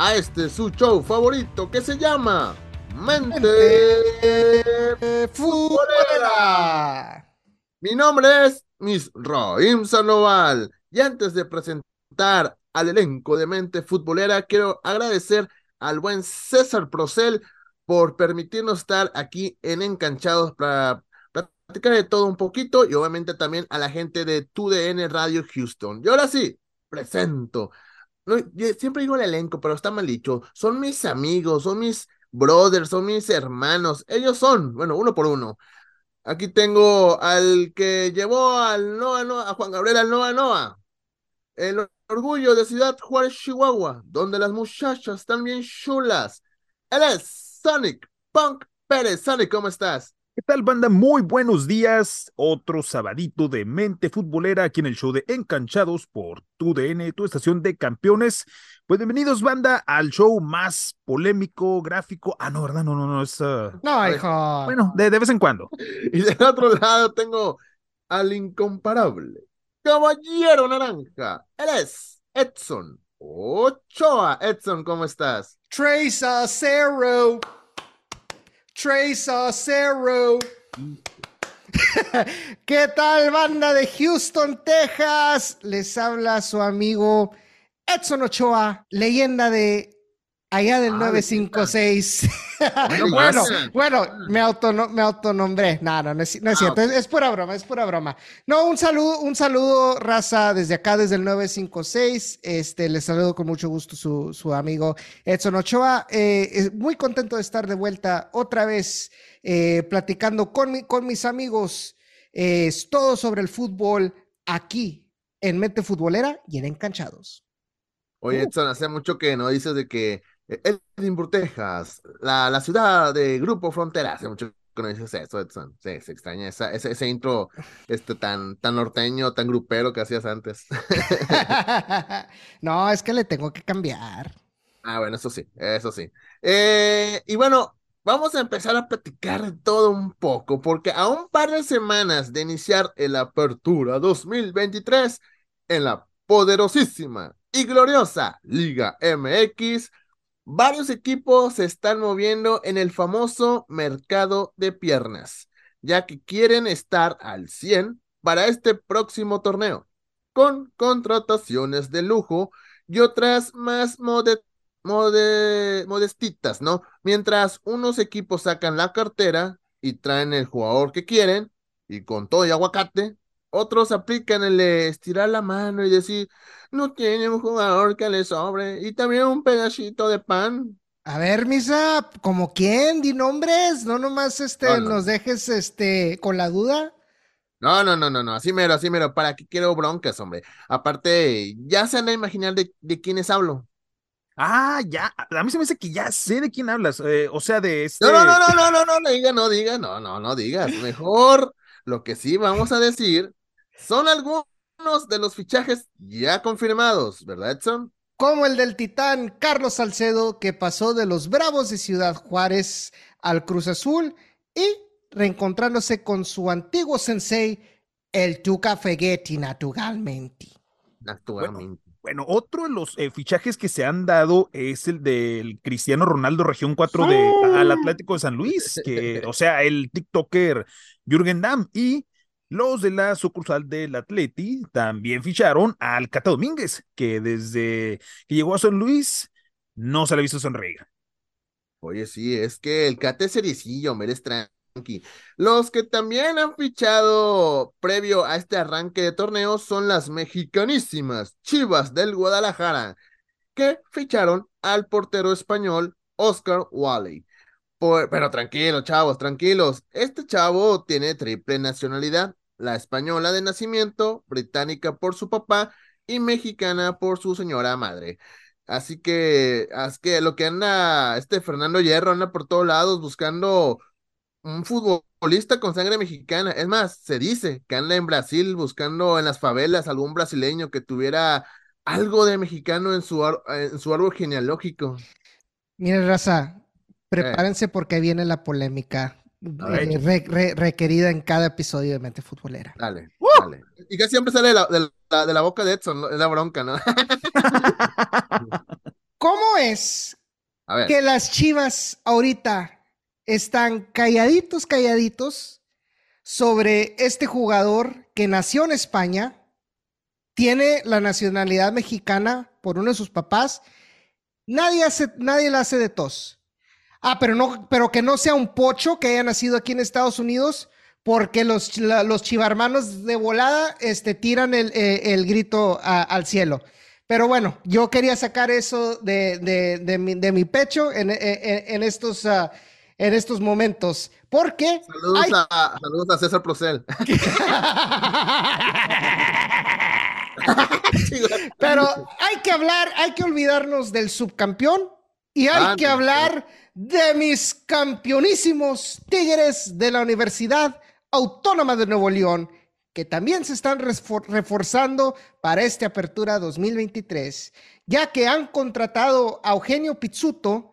a este su show favorito que se llama Mente Futbolera. Mi nombre es Miss Roim Sandoval y antes de presentar al elenco de Mente Futbolera quiero agradecer al buen César Procel por permitirnos estar aquí en Encanchados para platicar de todo un poquito y obviamente también a la gente de TUDN Radio Houston. Y ahora sí, presento. No, siempre digo el elenco, pero está mal dicho. Son mis amigos, son mis brothers, son mis hermanos. Ellos son, bueno, uno por uno. Aquí tengo al que llevó al Noa Noa, a Juan Gabriel al Noa Noa. El orgullo de Ciudad Juárez, Chihuahua, donde las muchachas están bien chulas. Él es Sonic Punk Pérez. Sonic, ¿cómo estás? ¿Qué tal, banda? Muy buenos días. Otro sabadito de mente futbolera aquí en el show de Encanchados por tu DN, tu estación de campeones. Pues bienvenidos, banda, al show más polémico, gráfico. Ah, no, ¿verdad? No, no, no, es. uh, No, hijo. Bueno, de, de vez en cuando. Y del otro lado tengo al incomparable Caballero Naranja. Él es Edson Ochoa. Edson, ¿cómo estás? Trace a zero. Trace a zero. ¿Qué tal, banda de Houston, Texas? Les habla su amigo Edson Ochoa, leyenda de allá del Ah, 956. Bueno, bueno, bueno, me, autono- me autonombré. No, no, no es, no es Ah, cierto. Es, es pura broma, es pura broma. No, un saludo, un saludo, raza, desde acá, desde el 956. Este, les saludo con mucho gusto su, su amigo Edson Ochoa. Eh, es muy contento de estar de vuelta otra vez eh, platicando con, mi- con mis amigos. eh, es todo sobre el fútbol aquí en Mente Futbolera y en Encanchados. Oye, Edson, hace mucho que no dices de que Edinburgh, Texas, la, la ciudad de Grupo Frontera. Hace mucho que no dices eso, Edson. Sí, se extraña esa, ese, ese intro este, tan, tan norteño, tan grupero que hacías antes. no, es que le tengo que cambiar. Ah, bueno, eso sí, eso sí. Eh, y bueno, vamos a empezar a platicar todo un poco, porque a un par de semanas de iniciar el Apertura 2023 en la poderosísima y gloriosa Liga MX, varios equipos se están moviendo en el famoso mercado de piernas, ya que quieren estar al 100 para este próximo torneo, con contrataciones de lujo y otras más mode- mode- modestitas, ¿no? Mientras unos equipos sacan la cartera y traen el jugador que quieren, y con todo y aguacate, otros aplican el de estirar la mano y decir, no tiene un jugador que le sobre, y también un pedacito de pan. A ver, Misa, ¿como quién? Di nombres, no nomás este, No, no. nos dejes este, con la duda. No, no, no, no, no, así mero, así mero, ¿para qué quiero broncas, hombre? Aparte, ya se han a imaginar de, de quiénes hablo. Ah, ya. A mí se me hace que ya sé de quién hablas. eh, o sea, de este. No, no, no, no, no, no, no, no diga, no diga, no, no, no digas. Mejor lo que sí vamos a decir son algunos de los fichajes ya confirmados, ¿verdad, Edson? Como el del titán Carlos Salcedo, que pasó de los Bravos de Ciudad Juárez al Cruz Azul y reencontrándose con su antiguo sensei, el Tuca Feguetti, naturalmente. Actualmente. Bueno, otro de los eh, fichajes que se han dado es el del Cristiano Ronaldo Región 4 de, al Atlético de San Luis, que, o sea, el TikToker Jürgen Damm y los de la sucursal del Atleti también ficharon al Cata Domínguez, que desde que llegó a San Luis no se le ha visto sonreír. Oye, sí, es que el Cate es seriecillo, me eres tranqui. Los que también han fichado previo a este arranque de torneo son las mexicanísimas Chivas del Guadalajara, que ficharon al portero español Oscar Wally. Por- pero tranquilos, chavos, tranquilos. Este chavo tiene triple nacionalidad, la española de nacimiento, británica por su papá y mexicana por su señora madre. Así que, es que lo que anda este Fernando Hierro anda por todos lados buscando un futbolista con sangre mexicana. Es más, se dice que anda en Brasil buscando en las favelas algún brasileño que tuviera algo de mexicano en su, en su árbol genealógico. Miren, raza, prepárense porque viene la polémica eh, requerida en cada episodio de Mente Futbolera. Dale, dale. Y que siempre sale de la, de la, boca de Edson, es la bronca, ¿no? ¿Cómo es que las chivas ahorita están calladitos, calladitos sobre este jugador que nació en España, tiene la nacionalidad mexicana por uno de sus papás? Nadie, hace, nadie la hace de tos Ah, pero no, pero que no sea un pocho que haya nacido aquí en Estados Unidos, porque los, los chivarmanos de volada este, tiran el, eh, grito al cielo. Pero bueno, yo quería sacar eso de, de, mi, pecho en, estos, ah, en estos momentos. Porque. Saludos, a, saludos a César Procel. Pero hay que hablar, hay que olvidarnos del subcampeón y hay que hablar de mis campeonísimos Tigres de la Universidad Autónoma de Nuevo León, que también se están reforzando para esta apertura 2023, ya que han contratado a Eugenio Pizzuto,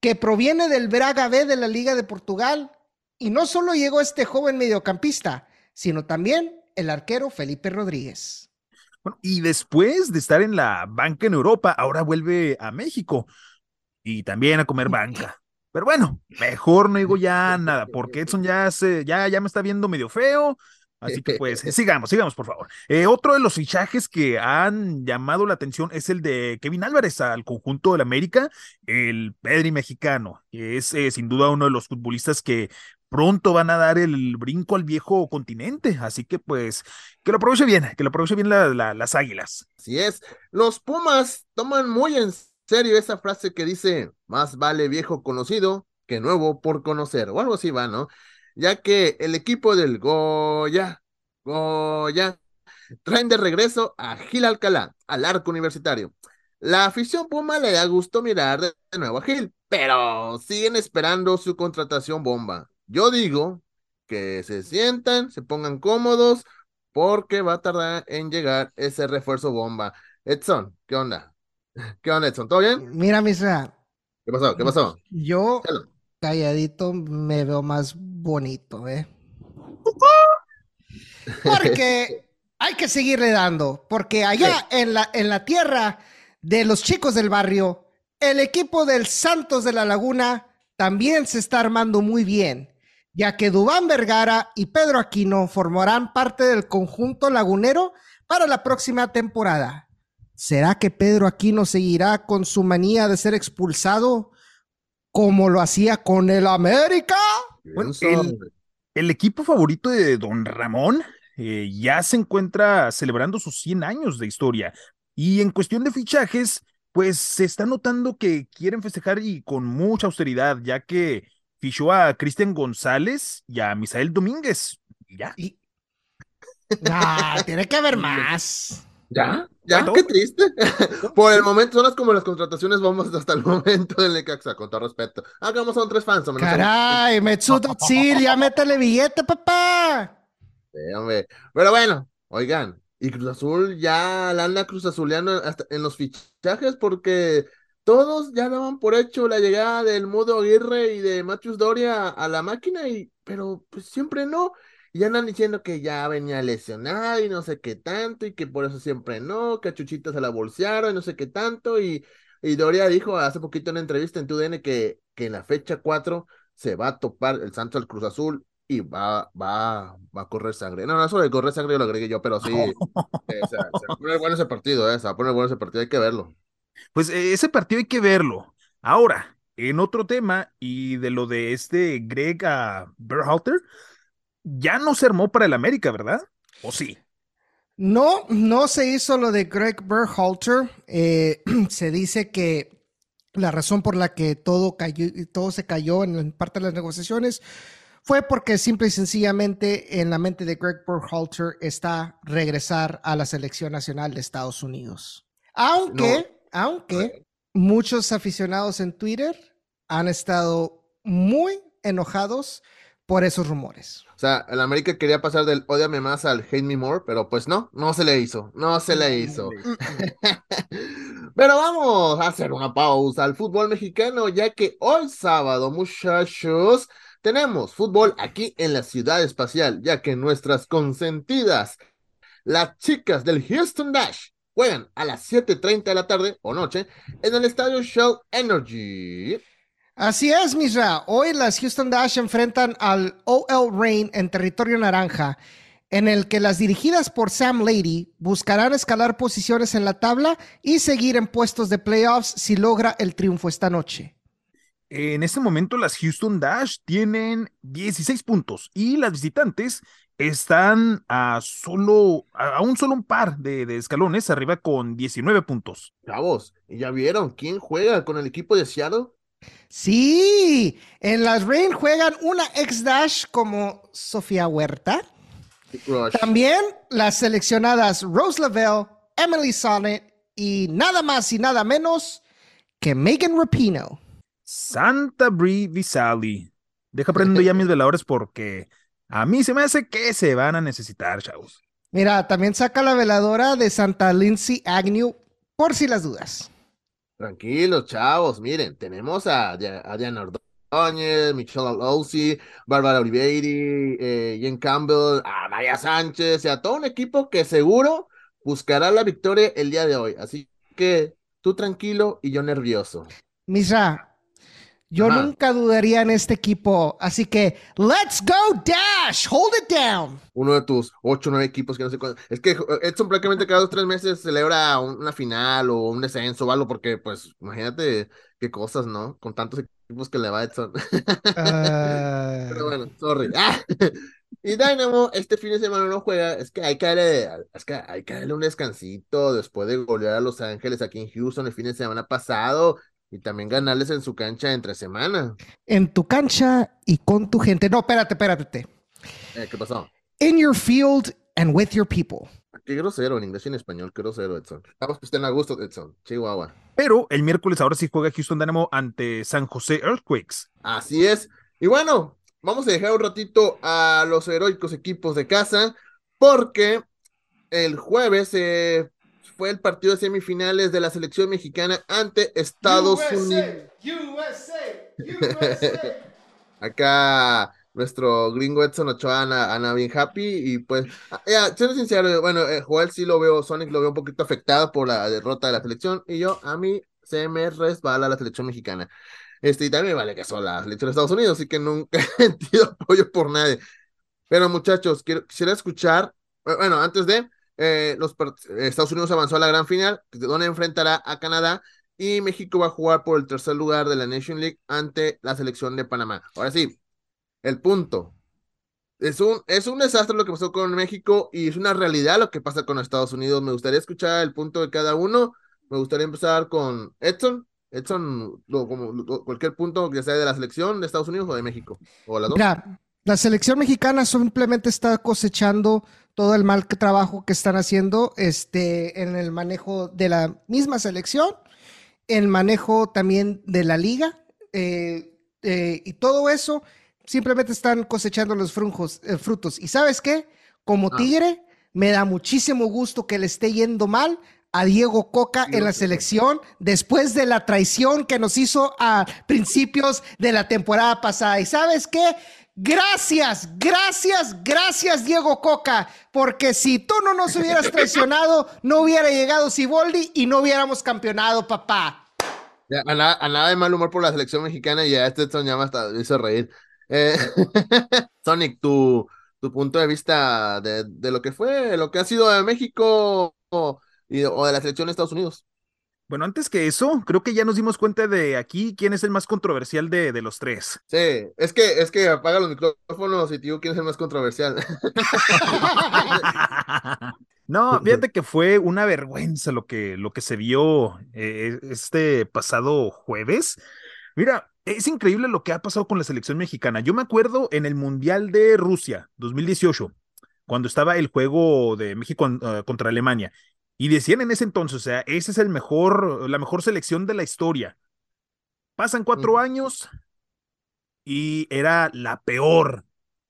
que proviene del Braga B de la Liga de Portugal, y no solo llegó este joven mediocampista, sino también el arquero Felipe Rodríguez. y después de estar en la banca en Europa, ahora vuelve a México y también a comer banca. Pero bueno, mejor no digo ya nada, porque Edson ya, se, ya, ya me está viendo medio feo. Así que pues sigamos, sigamos, por favor. Eh, otro de los fichajes que han llamado la atención es el de Kevin Álvarez al conjunto del América, el Pedri mexicano, que es eh, sin duda uno de los futbolistas que pronto van a dar el brinco al viejo continente. Así que pues que lo aproveche bien, que lo aproveche bien las águilas. Así es, los Pumas toman muy en serio esa frase que dice, más vale viejo conocido que nuevo por conocer, o algo así va, ¿no? Ya que el equipo del Goya, Goya, traen de regreso a Gil Alcalá, al arco universitario. La afición Puma le da gusto mirar de, nuevo a Gil, pero siguen esperando su contratación bomba. Yo digo que se sientan, se pongan cómodos, porque va a tardar en llegar ese refuerzo bomba. Edson, ¿qué onda? ¿Qué onda, Edson? ¿Todo bien? Mira, Misa. ¿Qué pasó? ¿Qué pasó? Yo, calladito, me veo más bonito, ¿eh? Porque hay que seguirle dando, porque allá en, la, en la tierra de los chicos del barrio, el equipo del Santos de la Laguna también se está armando muy bien, ya que Dubán Vergara y Pedro Aquino formarán parte del conjunto lagunero para la próxima temporada. ¿Será que Pedro Aquino seguirá con su manía de ser expulsado como lo hacía con el América? el, equipo favorito de Don Ramón eh, ya se encuentra celebrando sus 100 años de historia. Y en cuestión de fichajes, pues se está notando que quieren festejar y con mucha austeridad, ya que fichó a Cristian González y a Misael Domínguez. Ya. Y... tiene que haber más. ¿Ya? ¿Ya? Qué triste. Por el momento son las como las contrataciones vamos hasta el momento del Necaxa, con todo respeto. Hagamos a un tres fans. Caray, Metsuto Tzil, ya métale billete, papá. Sí, hombre. Pero bueno, oigan, y Cruz Azul ya la anda Cruz Azuleando hasta en los fichajes porque todos ya daban por hecho la llegada del Mudo Aguirre y de Matius Doria a la máquina, y, pero pues siempre no. Y andan diciendo que ya venía lesionado y no sé qué tanto, y que por eso siempre no, que a Chuchita se la bolsearon y no sé qué tanto. Y, y Doria dijo hace poquito en una entrevista en TUDN que, que en la fecha 4 se va a topar el Santos al Cruz Azul y va, va, va a correr sangre. No, no, eso de correr sangre lo agregué yo, pero sí, eh, se, va a poner bueno ese partido, eh, se va a poner bueno ese partido, hay que verlo. Pues eh, ese partido hay que verlo. Ahora, en otro tema, y de lo de este Greg uh, Berhalter, ya no se armó para el América, ¿verdad? ¿O sí? No, no se hizo lo de Greg Berhalter. Eh, se dice que la razón por la que todo, cayó, todo se cayó en parte de las negociaciones fue porque simple y sencillamente en la mente de Greg Berhalter está regresar a la selección nacional de Estados Unidos. Aunque, aunque muchos aficionados en Twitter han estado muy enojados por esos rumores. O sea, el América quería pasar del odiame más al hate me more, pero pues no, no se le hizo, no se le hizo. pero vamos a hacer una pausa al fútbol mexicano, ya que hoy sábado, muchachos, tenemos fútbol aquí en la ciudad espacial, ya que nuestras consentidas, las chicas del Houston Dash, juegan a las 7.30 de la tarde o noche en el estadio Shell Energy. Así es, Misra. Hoy las Houston Dash enfrentan al OL Reign en territorio naranja, en el que las dirigidas por Sam Lady buscarán escalar posiciones en la tabla y seguir en puestos de playoffs si logra el triunfo esta noche. En este momento las Houston Dash tienen 16 puntos y las visitantes están a solo, a un solo un par de, de, escalones arriba con 19 puntos. Chavos, ¿y ya vieron quién juega con el equipo de Seattle? Sí, en las Rain juegan una ex Dash como Sofía Huerta. Rush. También las seleccionadas Rose Lavelle, Emily Sonnet y nada más y nada menos que Megan Rapino. Santa Brie Visali. Deja prendo ya mis veladores porque a mí se me hace que se van a necesitar, chavos. Mira, también saca la veladora de Santa Lindsay Agnew por si las dudas. Tranquilos, chavos, miren, tenemos a, a Diana Ordóñez, Michelle Alonso, Bárbara Oliveira, eh, Campbell, a María Sánchez, y a todo un equipo que seguro buscará la victoria el día de hoy. Así que tú tranquilo y yo nervioso. Misra, yo Ajá. nunca dudaría en este equipo, así que let's go Dash, hold it down. Uno de tus ocho o nueve equipos que no sé cuándo. Es que Edson prácticamente cada dos o tres meses celebra un- una final o un descenso o algo, porque pues imagínate qué cosas, ¿no? Con tantos equipos que le va Edson. Ah, Pero bueno, sorry. Ah, Y Dynamo este fin de semana no juega, es que hay que darle, es que hay que darle un descansito después de golear a Los Ángeles aquí en Houston el fin de semana pasado y también ganarles en su cancha entre semana. en tu cancha y con tu gente. No, espérate, espérate. Eh, ¿qué pasó? In your field and with your people. Qué grosero en inglés y en español, qué grosero, Edson. Vamos que estén a gusto, Edson. Chihuahua. Pero el miércoles ahora sí juega Houston Dynamo ante San José Earthquakes. Así es. Y bueno, vamos a dejar un ratito a los heroicos equipos de casa, porque el jueves eh, fue el partido de semifinales de la selección mexicana ante Estados Unidos. Acá nuestro gringo Edson Ochoa anda, anda bien happy y pues, ah, ya, siendo sincero, bueno, eh, Joel sí lo veo, Sonic lo veo un poquito afectado por la derrota de la selección y yo, a mí se me resbala la selección mexicana. Este, y también vale que son la selección de Estados Unidos, así que nunca he sentido apoyo por nadie. Pero muchachos, quiero, quisiera escuchar, eh, bueno, antes de, eh, los Estados Unidos avanzó a la gran final, donde enfrentará a Canadá y México va a jugar por el tercer lugar de la Nation League ante la selección de Panamá. Ahora sí, el punto. Es un, es un desastre lo que pasó con México y es una realidad lo que pasa con Estados Unidos. Me gustaría escuchar el punto de cada uno. Me gustaría empezar con Edson. Edson, cualquier punto, ya sea de la selección de Estados Unidos o de México. O las dos. La selección mexicana simplemente está cosechando todo el mal trabajo que están haciendo este, en el manejo de la misma selección, el manejo también de la liga eh, eh, y todo eso simplemente están cosechando los frunjos- eh, frutos. ¿Y sabes qué? Como Ah. Tigre, me da muchísimo gusto que le esté yendo mal a Diego Coca en la selección después de la traición que nos hizo a principios de la temporada pasada. ¿Y sabes qué? Gracias, gracias, gracias Diego Coca, porque si tú no nos hubieras traicionado, no hubiera llegado Siboldi y no hubiéramos campeonado, papá. Ya, a, nada, de mal humor por la selección mexicana y a este me hasta hizo reír. Eh, Sonic, tu, tu punto de vista de, de lo que fue, lo que ha sido de México o, o de la selección de Estados Unidos. Bueno, antes que eso, creo que ya nos dimos cuenta de aquí quién es el más controversial de, de los tres. Sí, es que, es que apaga los micrófonos y digo quién es el más controversial. No, fíjate que fue una vergüenza lo que, lo que se vio eh, este pasado jueves. Mira, es increíble lo que ha pasado con la selección mexicana. Yo me acuerdo en el Mundial de Rusia 2018, cuando estaba el juego de México eh, contra Alemania, Y decían en ese entonces, o sea, esa es el mejor, la mejor selección de la historia. Pasan cuatro años y era la peor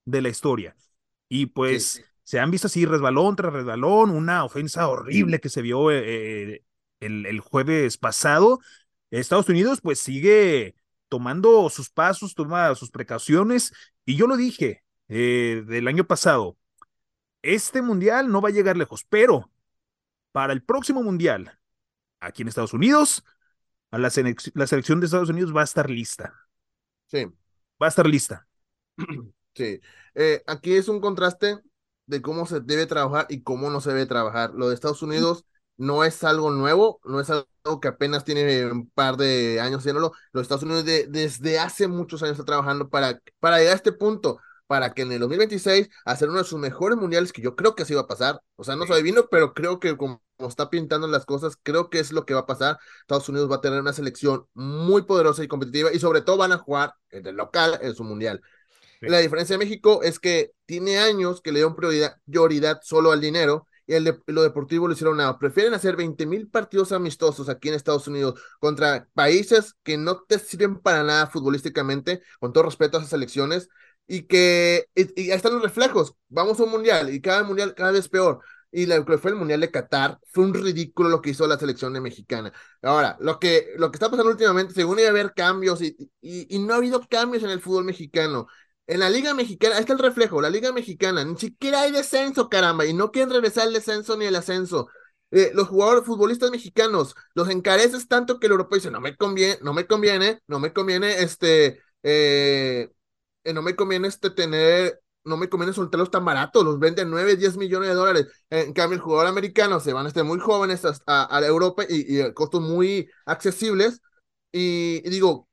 de la historia. Y pues se han visto así resbalón tras resbalón, una ofensa horrible que se vio eh, el, el, jueves pasado. Estados Unidos pues sigue tomando sus pasos, toma sus precauciones. Y yo lo dije eh, del año pasado, este mundial no va a llegar lejos, pero para el próximo mundial, aquí en Estados Unidos, a la, la selección de Estados Unidos va a estar lista. Sí. Va a estar lista. Sí. Eh, aquí es un contraste de cómo se debe trabajar y cómo no se debe trabajar. Lo de Estados Unidos no es algo nuevo, no es algo que apenas tiene un par de años haciéndolo. Los Estados Unidos desde hace muchos años está trabajando para, para llegar a este punto, para que en el 2026 hacer uno de sus mejores mundiales, que yo creo que así va a pasar. O sea, no soy vino, pero creo que como, está pintando las cosas, creo que es lo que va a pasar. Estados Unidos va a tener una selección muy poderosa y competitiva y sobre todo van a jugar en el local en su mundial. La diferencia de México es que tiene años que le dieron prioridad, prioridad solo al dinero y el lo deportivo lo hicieron nada. Prefieren hacer 20 mil partidos amistosos aquí en Estados Unidos contra países que no te sirven para nada futbolísticamente, con todo respeto a esas selecciones, y que y, ahí están los reflejos. Vamos a un mundial y cada mundial cada vez peor. Y lo que fue el mundial de Qatar fue un ridículo lo que hizo la selección de mexicana. Ahora, lo que, lo que está pasando últimamente, según iba a haber cambios y, y, no ha habido cambios en el fútbol mexicano. En la Liga Mexicana, ahí está el reflejo, la Liga Mexicana, ni siquiera hay descenso, caramba, y no quieren regresar el descenso ni el ascenso. Eh, los jugadores futbolistas mexicanos los encareces tanto que el europeo dice, no me conviene, no me conviene, no me conviene, este, eh, eh, no me conviene este tener, no me conviene soltarlos tan baratos, los venden 9, 10 millones de dólares. En cambio, el jugador americano se van a estar muy jóvenes a, a, Europa y, y, costos muy accesibles. Y, y digo,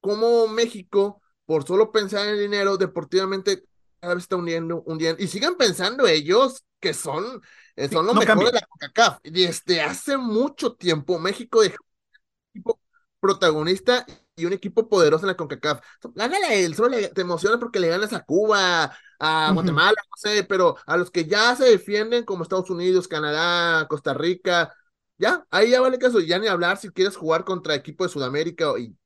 ¿cómo México por solo pensar en el dinero, deportivamente cada vez está hundiendo, hundiendo. Y sigan pensando ellos que son, eh, son los mejores de la CONCACAF. Desde hace mucho tiempo, México dejó un equipo protagonista y un equipo poderoso en la CONCACAF. Gánale él, solo te emociona porque le ganas a Cuba, a Guatemala, no sé, pero a los que ya se defienden como Estados Unidos, Canadá, Costa Rica, ya, ahí ya vale caso, ya ni hablar si quieres jugar contra equipo de Sudamérica y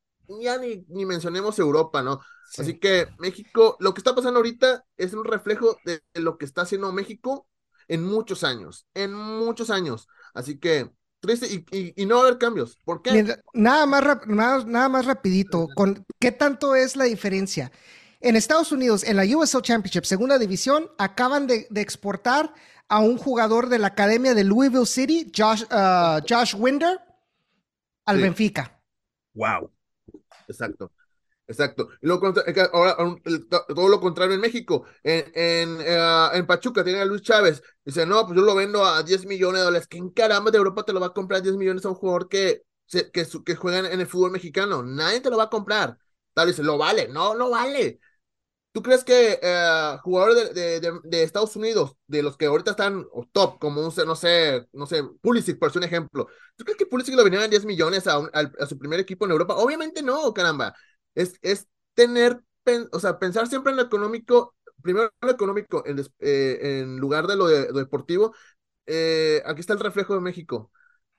ya ni, ni mencionemos Europa, ¿no? Así que México, lo que está pasando ahorita es un reflejo de lo que está haciendo México en muchos años, en muchos años. Así que triste y, y, no va a haber cambios. ¿Por qué? nada, más, nada, nada, más rapidito, con ¿qué tanto es la diferencia? En Estados Unidos, en la USL Championship, segunda división, acaban de, de exportar a un jugador de la academia de Louisville City, Josh, uh, Josh Winder, al sí. Benfica. Wow. Exacto. Exacto. Y luego, ahora, todo lo contrario en México. En, en, uh, en Pachuca tiene a Luis Chávez. Dice, no, pues yo lo vendo a 10 millones de dólares. ¿Quién caramba de Europa te lo va a comprar 10 millones a un jugador que, que, que juega en el fútbol mexicano? Nadie te lo va a comprar. Tal dice, lo vale. No, no vale. ¿Tú crees que uh, jugadores de, de, de, Estados Unidos, de los que ahorita están top, como un, no sé, no sé, Pulisic, por un ejemplo, ¿tú crees que Pulisic lo venían a 10 millones a, un, a, a su primer equipo en Europa? Obviamente no, caramba es, es tener, o sea, pensar siempre en lo económico, primero lo económico en, eh, en lugar de lo, de, deportivo. Eh, aquí está el reflejo de México.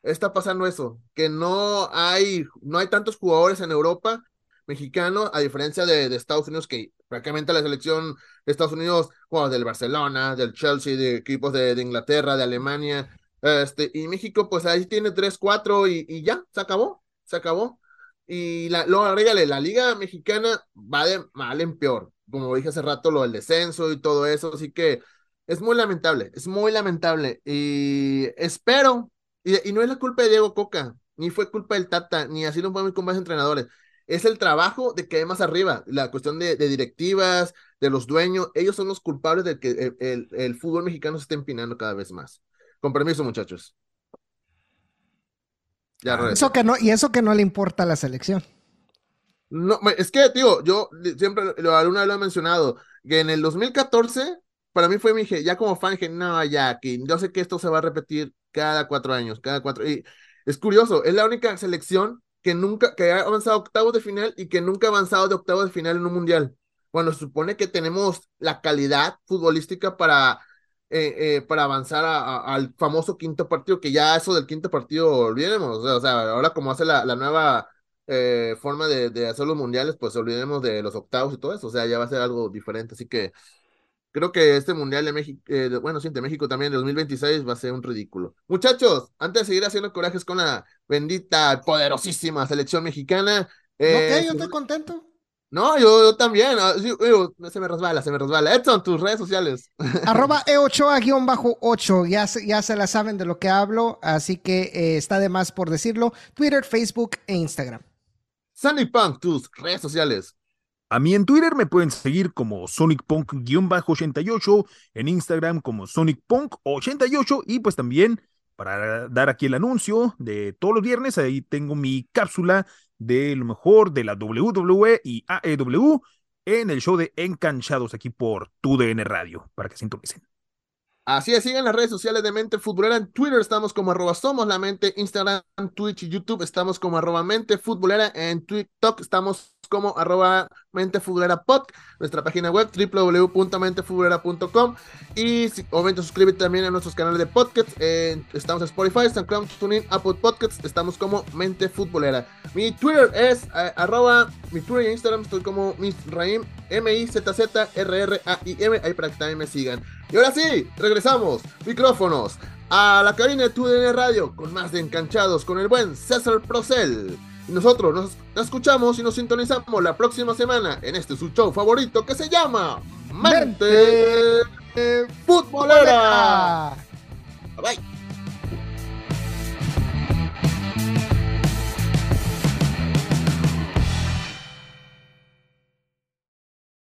Está pasando eso, que no hay, no hay tantos jugadores en Europa mexicano, a diferencia de, de Estados Unidos, que prácticamente la selección de Estados Unidos, juega del Barcelona, del Chelsea, de equipos de, de Inglaterra, de Alemania, este, y México, pues ahí tiene tres, cuatro y, y ya, se acabó, se acabó. Y la, agrégale, la Liga Mexicana va de mal en peor. Como dije hace rato, lo del descenso y todo eso. Así que es muy lamentable, es muy lamentable. Y espero, y, no es la culpa de Diego Coca, ni fue culpa del Tata, ni así no fue con más entrenadores. Es el trabajo de que hay más arriba, la cuestión de, directivas, de los dueños. Ellos son los culpables de que el, el, el fútbol mexicano se esté empinando cada vez más. Con permiso, muchachos. Ya eso que no, y eso que no le importa a la selección. No, es que, tío, yo siempre lo, alguna lo he mencionado, que en el 2014, para mí fue mi ya como fan, dije, no, ya, aquí, yo sé que esto se va a repetir cada cuatro años, cada cuatro, y es curioso, es la única selección que nunca, que ha avanzado octavos de final y que nunca ha avanzado de octavos de final en un mundial. Cuando se supone que tenemos la calidad futbolística para eh, eh, para avanzar al famoso quinto partido, que ya eso del quinto partido olvidemos, o sea, ahora como hace la, nueva eh, forma de, hacer los mundiales, pues olvidemos de los octavos y todo eso, o sea, ya va a ser algo diferente, así que creo que este mundial de México, bueno, sí, de México también, de 2026, va a ser un ridículo. Muchachos, antes de seguir haciendo corajes con la bendita, poderosísima selección mexicana. ok, yo estoy contento. No, yo, también. Ah, se me resbala, se me resbala. Edson, tus redes sociales. Arroba E8A-8. Ya, ya se la saben de lo que hablo, así que eh, está de más por decirlo. Twitter, Facebook e Instagram. Sunny Punk, tus redes sociales. A mí en Twitter me pueden seguir como SonicPunk-88, en Instagram como SonicPunk88 y pues también para dar aquí el anuncio de todos los viernes, ahí tengo mi cápsula de lo mejor de la WWE y AEW en el show de Encanchados aquí por TUDN Radio, para que sintonicen. Así es, sigan las redes sociales de Mente Futbolera. En Twitter estamos como arroba somos la mente, Instagram, Twitch y YouTube estamos como arroba mente futbolera. En TikTok estamos como arroba mente futbolera pod, nuestra página web www.mentefutbolera.com y si, obviamente suscríbete también a nuestros canales de podcast. estamos en Spotify, SoundCloud, TuneIn, Apple Podcasts. Estamos como mente futbolera. Mi Twitter es eh, arroba, mi Twitter y Instagram estoy como Misraim, M-I-Z-Z-R-R-A-I-M, ahí para que también me sigan. Y ahora sí, regresamos, micrófonos, a la cabina de TUDN Radio con más de enganchados con el buen César Procel. Nosotros nos escuchamos y nos sintonizamos la próxima semana en este su show favorito que se llama Mente, Mente Futbolera. Bye.